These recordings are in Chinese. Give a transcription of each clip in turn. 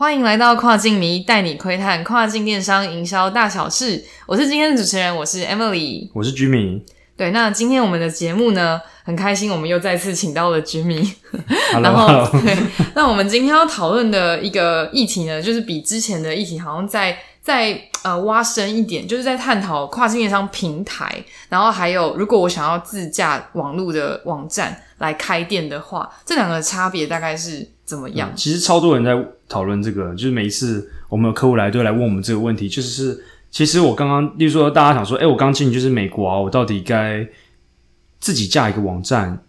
欢迎来到跨境迷，带你窥探跨境电商营销大小事。我是今天的主持人，我是 Emily，我是居民。对，那今天我们的节目呢，很开心，我们又再次请到了居民。然后，对，那我们今天要讨论的一个议题呢，就是比之前的议题好像在在呃挖深一点，就是在探讨跨境电商平台，然后还有如果我想要自驾网络的网站来开店的话，这两个差别大概是怎么样？其实超多人在讨论这个，就是每一次我们有客户来都来问我们这个问题，就是其实我刚刚，例如说大家想说，哎，我刚进就是美国啊，我到底该自己架一个网站，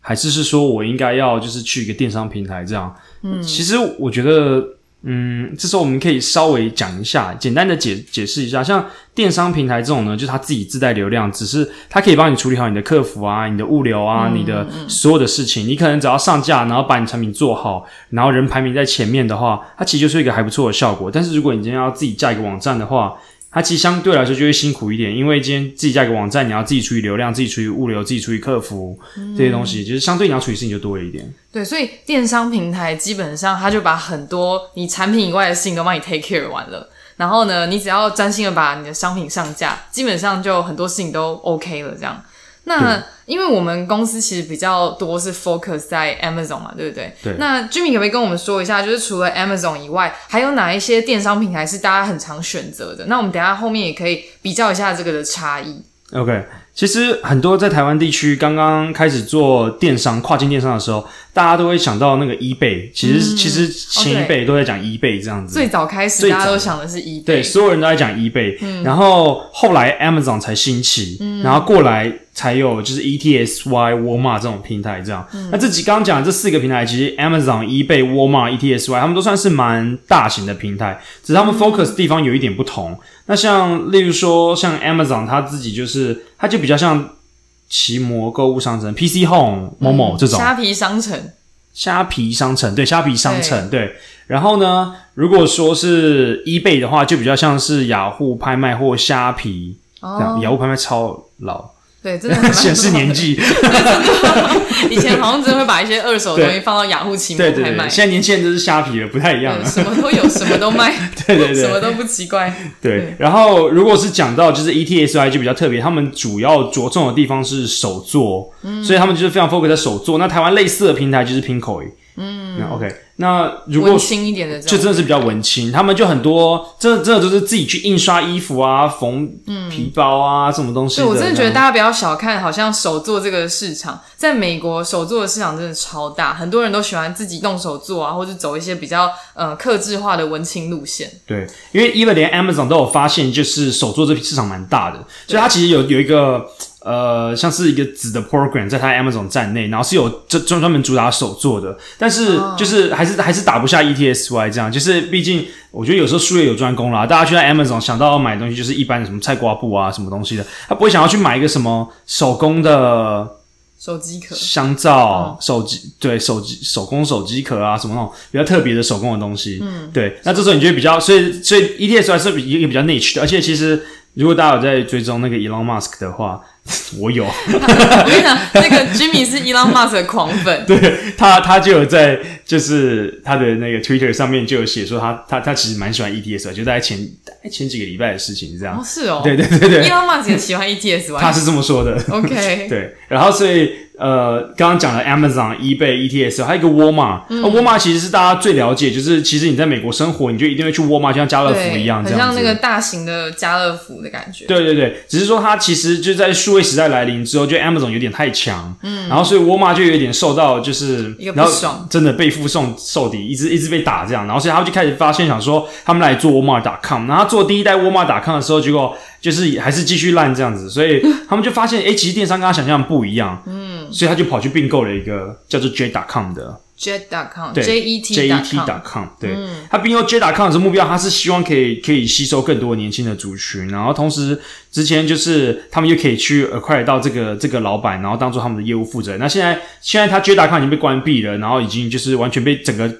还是是说我应该要就是去一个电商平台这样？嗯，其实我觉得。嗯，这时候我们可以稍微讲一下，简单的解解释一下，像电商平台这种呢，就是它自己自带流量，只是它可以帮你处理好你的客服啊、你的物流啊、你的所有的事情。你可能只要上架，然后把你产品做好，然后人排名在前面的话，它其实就是一个还不错的效果。但是如果你今天要自己架一个网站的话，它其实相对来说就会辛苦一点，因为今天自己架一个网站，你要自己处理流量，自己处理物流，自己处理客服这些东西，就是相对你要处理事情就多了一点。对，所以电商平台基本上它就把很多你产品以外的事情都帮你 take care 完了，然后呢，你只要专心的把你的商品上架，基本上就很多事情都 OK 了，这样。那因为我们公司其实比较多是 focus 在 Amazon 嘛，对不对？对。那 Jimmy 可不可以跟我们说一下，就是除了 Amazon 以外，还有哪一些电商平台是大家很常选择的？那我们等下后面也可以比较一下这个的差异。OK，其实很多在台湾地区刚刚开始做电商、跨境电商的时候，大家都会想到那个 eBay。其实，其实前一辈都在讲 eBay 这样子。最早开始，大家都想的是 eBay。对，所有人都在讲 eBay。然后后来 Amazon 才兴起，然后过来。才有就是 ETSY、Walmart 这种平台，这样。那这几刚刚讲的这四个平台，其实 Amazon、eBay、沃尔玛、E T S Y，他们都算是蛮大型的平台，只是他们 focus 地方有一点不同。那像例如说，像 Amazon，它自己就是，它就比较像奇摩购物商城、PC Home、某某这种。虾皮商城。虾皮商城，对，虾皮商城，对。然后呢，如果说是 eBay 的话，就比较像是雅虎拍卖或虾皮。哦。雅虎拍卖超老。对，真的 显示年纪。以前好像真的会把一些二手的东西放到雅虎奇摩拍卖。现在年轻人都是虾皮了，不太一样了。什么都有，什么都卖。对对对，什么都不奇怪。对，然后如果是讲到就是 E T S I 就比较特别，他们主要着重的地方是手作，所以他们就是非常 focus 在手作。那台湾类似的平台就是 Pinkoi。嗯，OK。那如果文青一点的，就真的是比较文青，他们就很多，真的真的都是自己去印刷衣服啊，缝皮包啊，什么东西。对我真的觉得大家不要小看，好像手做这个市场，在美国手做的市场真的超大，很多人都喜欢自己动手做啊，或者走一些比较呃克制化的文青路线。对，因为 even 连 Amazon 都有发现，就是手做这批市场蛮大的，所以它其实有有一个。呃，像是一个子的 program 在它 Amazon 站内，然后是有专专专门主打手做的，但是就是还是还是打不下 ETSY 这样，就是毕竟我觉得有时候术业有专攻啦，大家去在 Amazon 想到要买东西就是一般的什么菜瓜布啊什么东西的，他不会想要去买一个什么手工的手机壳、香皂、手机对手机手工手机壳啊什么那种比较特别的手工的东西，嗯，对，那这时候你觉得比较，所以所以 ETSY 是比一个比较 niche 的，而且其实如果大家有在追踪那个 Elon Musk 的话。我有，我跟你讲，那个 Jimmy 是 Elon Musk 的狂粉，对他，他就有在就是他的那个 Twitter 上面就有写说他他他其实蛮喜欢 ETS 的，就在前前几个礼拜的事情这样，哦是哦，对对对对，Elon Musk 也喜欢 ETS，他是这么说的，OK，对，然后所以。呃，刚刚讲了 Amazon、eBay、ETS，还有一个沃尔玛。沃尔玛其实是大家最了解，就是其实你在美国生活，你就一定会去沃尔玛，就像家乐福一样，很像那个大型的家乐福的感觉。对对对，只是说它其实就在数位时代来临之后，就 Amazon 有点太强，嗯，然后所以沃尔玛就有点受到就是然后真的被附送受敌，一直一直被打这样，然后所以他们就开始发现想说，他们来做沃尔玛 .com，然后做第一代沃尔玛 .com 的时候，结果。就是还是继续烂这样子，所以他们就发现，哎，其实电商跟他想象不一样，嗯，所以他就跑去并购了一个叫做 J.com 的 J.com，对 J.E.T.com，对，他并购 J.com 的目标，他是希望可以可以吸收更多年轻的族群，然后同时之前就是他们又可以去 acquire 到这个这个老板，然后当做他们的业务负责人。那现在现在他 J.com 已经被关闭了，然后已经就是完全被整个。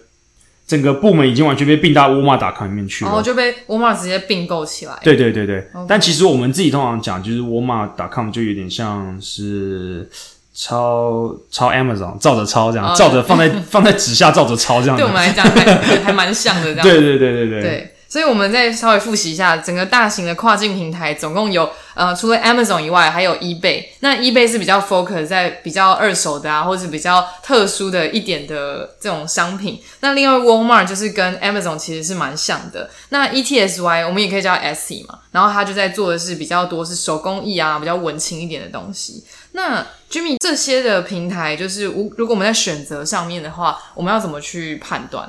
整个部门已经完全被并到沃尔玛打康里面去了，然后就被沃尔玛直接并购起来。对对对对，但其实我们自己通常讲，就是沃尔玛打康就有点像是抄抄 Amazon，照着抄这样，哦照着放在放在纸下，照着抄这样。对我们来讲还还蛮像的这样。对对对对对对，所以我们再稍微复习一下，整个大型的跨境平台总共有呃，除了 Amazon 以外，还有 eBay。那 eBay 是比较 focus 在比较二手的啊，或者比较特殊的一点的这种商品。那另外 Walmart 就是跟 Amazon 其实是蛮像的。那 Etsy 我们也可以叫 SC 嘛，然后它就在做的是比较多是手工艺啊，比较文青一点的东西。那 Jimmy 这些的平台，就是如如果我们在选择上面的话，我们要怎么去判断？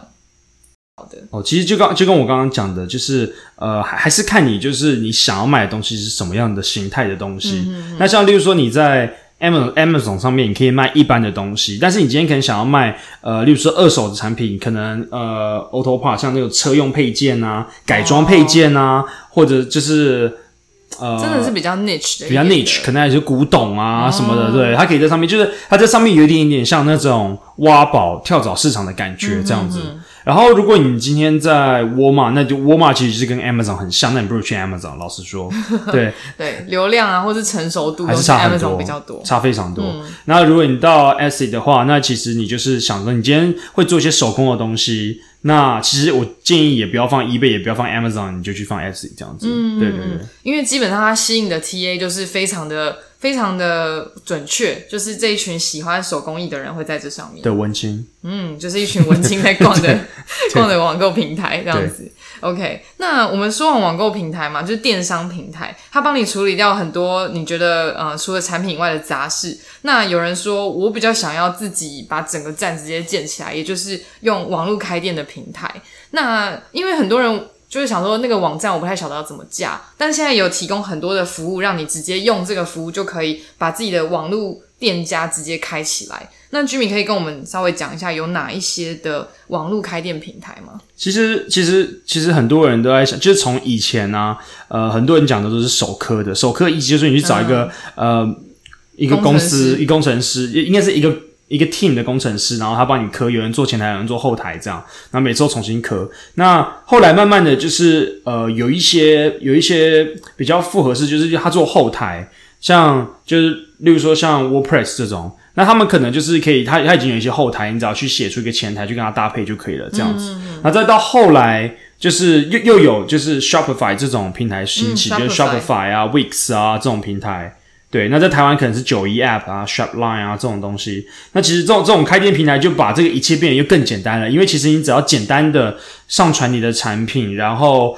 好的，哦，其实就刚就跟我刚刚讲的，就是呃，还还是看你就是你想要买的东西是什么样的形态的东西。那像例如说你在 Amazon Amazon 上面，你可以卖一般的东西，但是你今天可能想要卖呃，例如说二手的产品，可能呃 Auto Part 像那种车用配件啊、改装配件啊，或者就是呃，真的是比较 niche 的比较，niche，可能还是古董啊什么的，对，它可以在上面，就是它在上面有一点点像那种挖宝跳蚤市场的感觉这样子。然后，如果你今天在沃尔玛，那就沃尔玛其实是跟 Amazon 很像，那你不如去 Amazon。老实说，对，对流量啊，或是成熟度还都是差很多，比较多。差非常多。那如果你到 Etsy 的话，那其实你就是想着，你今天会做一些手工的东西，那其实我建议也不要放 eBay，也不要放 Amazon，你就去放 Etsy 这样子。嗯，对对对。因为基本上它吸引的 TA 就是非常的、非常的准确，就是这一群喜欢手工艺的人会在这上面。的文青，嗯，就是一群文青在逛的 逛的网购平台这样子。OK，那我们说完网购平台嘛，就是电商平台，它帮你处理掉很多你觉得呃除了产品以外的杂事。那有人说我比较想要自己把整个站直接建起来，也就是用网络开店的平台。那因为很多人。就是想说那个网站我不太晓得要怎么架，但现在有提供很多的服务，让你直接用这个服务就可以把自己的网络店家直接开起来。那 Jimmy 可以跟我们稍微讲一下有哪一些的网络开店平台吗？其实，其实，其实很多人都在想，就是从以前啊、呃，很多人讲的都是首科的，首科意思就是你去找一个、呃一个公司，师一工程师，应该是一个一个 team 的工程师，然后他帮你磕，有人做前台，有人做后台，这样，然后每次都重新磕。那后来慢慢的就是呃，有一些有一些比较复合式，就是他做后台，像就是例如说像 WordPress 这种。那他们可能就是可以，他他已经有一些后台，你只要去写出一个前台，去跟他搭配就可以了，这样子。那再到后来，就是又又有就是 Shopify 这种平台兴起，嗯就是 Shopify Shopify 啊、Wix 啊这种平台。对，那在台湾可能是九一 App 啊、Shopline 啊这种东西。那其实这种这种开店平台就把这个一切变得又更简单了，因为其实你只要简单的上传你的产品，然后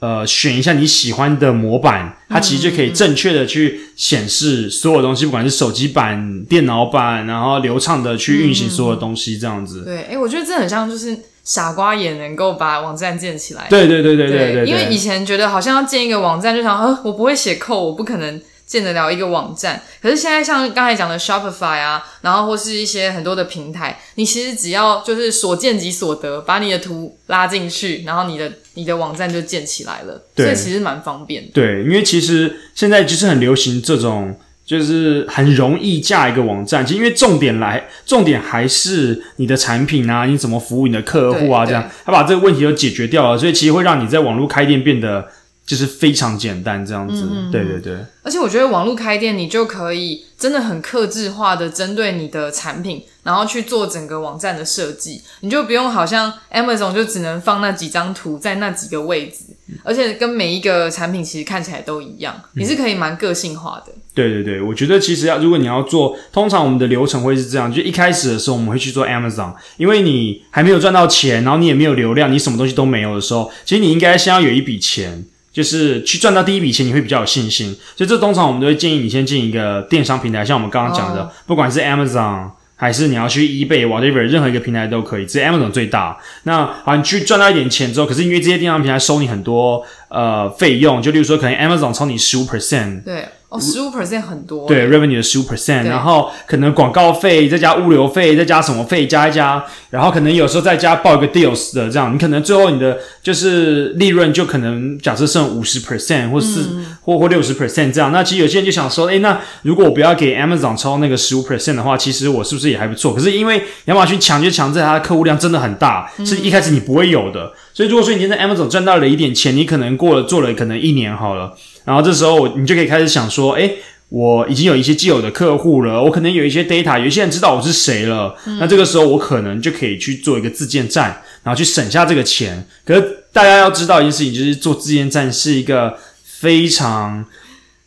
呃选一下你喜欢的模板，它其实就可以正确的去显示所有东西，不管是手机版、电脑版，然后流畅的去运行所有东西，这样子。对，哎、我觉得这很像就是傻瓜也能够把网站建起来。对对对对对对，因为以前觉得好像要建一个网站，就想，呃，我不会写 code，我不可能建得了一个网站。可是现在像刚才讲的 Shopify 啊，然后或是一些很多的平台，你其实只要就是所见即所得，把你的图拉进去，然后你的你的网站就建起来了，对所以其实蛮方便的。对，因为其实现在就是很流行这种，就是很容易架一个网站。其实因为重点来，重点还是你的产品啊，你怎么服务你的客户啊，对这样，他把这个问题都解决掉了，所以其实会让你在网络开店变得就是非常简单，这样子。对对对。而且我觉得网络开店，你就可以真的很克制化的针对你的产品，然后去做整个网站的设计，你就不用好像 Amazon 就只能放那几张图在那几个位置，而且跟每一个产品其实看起来都一样，你是可以蛮个性化的。对对对，我觉得其实要如果你要做，通常我们的流程会是这样：就一开始的时候我们会去做 Amazon，因为你还没有赚到钱，然后你也没有流量，你什么东西都没有的时候，其实你应该先要有一笔钱，就是去赚到第一笔钱，你会比较有信心。所以这通常我们都会建议你先进一个电商平台，像我们刚刚讲的，哦不管是 Amazon。还是你要去 eBay、whatever，任何一个平台都可以，只是 Amazon 最大。那好，你去赚到一点钱之后，可是因为这些电商平台收你很多呃费用，就例如说，可能 Amazon 抽你十五 percent，对，哦，十五 percent 很多。对 revenue 的十五 percent，然后可能广告费再加物流费再加什么费加一加，然后可能有时候再加报一个 deals 的这样，你可能最后你的就是利润就可能假设剩五十 percent 或四、或或六十 percent 这样。那其实有些人就想说，诶，那如果我不要给 Amazon 抽那个十五 percent 的话，其实我是不是也还不错？可是因为亚马逊强就强在它的客户量真的很大，是一开始你不会有的。所以如果说你今天在 Amazon 赚到了一点钱，你可能过了做了可能一年好了。然后这时候你就可以开始想说，诶，我已经有一些既有的客户了，我可能有一些 data，有一些人知道我是谁了，那这个时候我可能就可以去做一个自建站，然后去省下这个钱。可是大家要知道一件事情，就是做自建站是一个非常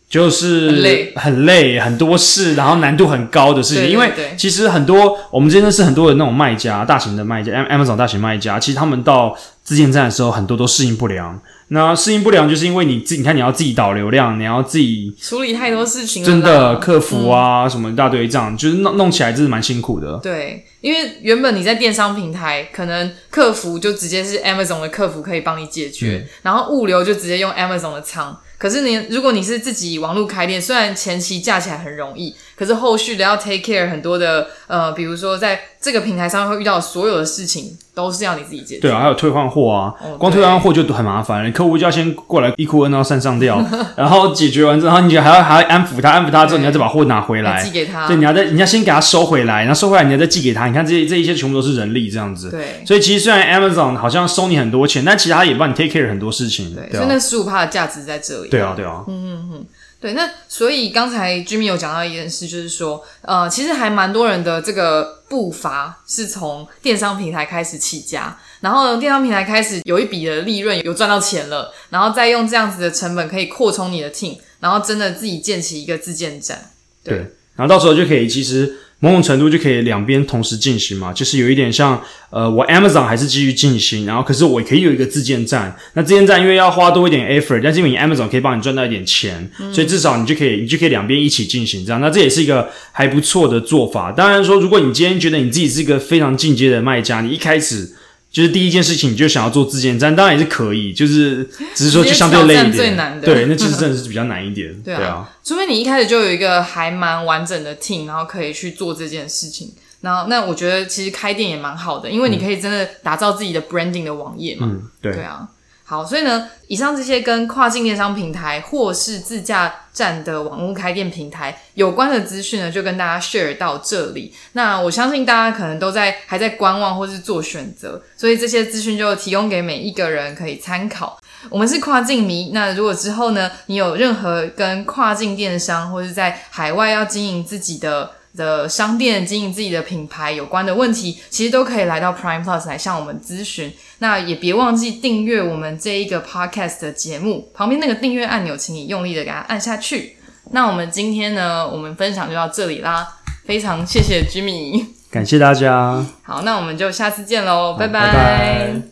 就是很累很累、很多事，然后难度很高的事情。对对因为其实很多我们真的是很多的那种卖家，大型的卖家，Am-，Amazon 大型卖家，其实他们到自建站的时候，很多都适应不良。那适应不良，就是因为你自你看你要自己导流量，你要自己处理太多事情了，真的客服嗯啊、什么一大堆这样，就是弄弄起来真是蛮辛苦的。对，因为原本你在电商平台，可能客服就直接是 Amazon 的客服可以帮你解决，然后物流就直接用 Amazon 的仓。可是你如果你是自己网络开店，虽然前期架起来很容易，可是后续的要 take care 很多的呃，比如说在这个平台上会遇到所有的事情，都是要你自己解决。对啊，还有退换货啊，哦光退换货就很麻烦了，客户就要先过来一哭二闹三上吊，然后解决完之后，你还要还要安抚他，安抚他之后，你要再把货拿回来寄，给他。对，你要再你要先给他收回来，然后收回来你要再寄给他，你看这这一些全部都是人力这样子。对所以其实虽然 Amazon 好像收你很多钱，但其实他也帮你 take care 很多事情。对，对啊，所以那十五趴的价值在这里。对啊，对啊，对，那所以刚才 Jimmy 有讲到一件事，就是说，呃，其实还蛮多人的这个步伐是从电商平台开始起家，然后呢，电商平台开始有一笔的利润，有赚到钱了，然后再用这样子的成本可以扩充你的 team，然后真的自己建起一个自建站。对对，然后到时候就可以，其实某种程度就可以两边同时进行嘛，就是有一点像，呃，我 Amazon 还是继续进行，然后可是我也可以有一个自建站，那自建站因为要花多一点 effort，但是因为你 Amazon 可以帮你赚到一点钱，所以至少你就可以，你就可以两边一起进行这样，那这也是一个还不错的做法。当然说，如果你今天觉得你自己是一个非常进阶的卖家，你一开始。就是第一件事情，你就想要做自建站，当然也是可以，就是只是说就相对累一直接挑战点，最难的。对，那其实真的是比较难一点，对啊。对啊，除非你一开始就有一个还蛮完整的 team，然后可以去做这件事情。然后，那我觉得其实开店也蛮好的，因为你可以真的打造自己的 branding 的网页嘛。嗯，对。对啊，好，所以呢，以上这些跟跨境电商平台或是自驾站的网络开店平台有关的资讯呢，就跟大家 share 到这里。那我相信大家可能都在还在观望或是做选择，所以这些资讯就提供给每一个人可以参考。我们是跨境迷，那如果之后呢，你有任何跟跨境电商或是在海外要经营自己的的商店、经营自己的品牌有关的问题，其实都可以来到 Prime Plus 来向我们咨询。那也别忘记订阅我们这一个 Podcast 的节目，旁边那个订阅按钮，请你用力的给它按下去。那我们今天呢，我们分享就到这里啦，非常谢谢 Jimmy。感谢大家，好，那我们就下次见喽，拜拜拜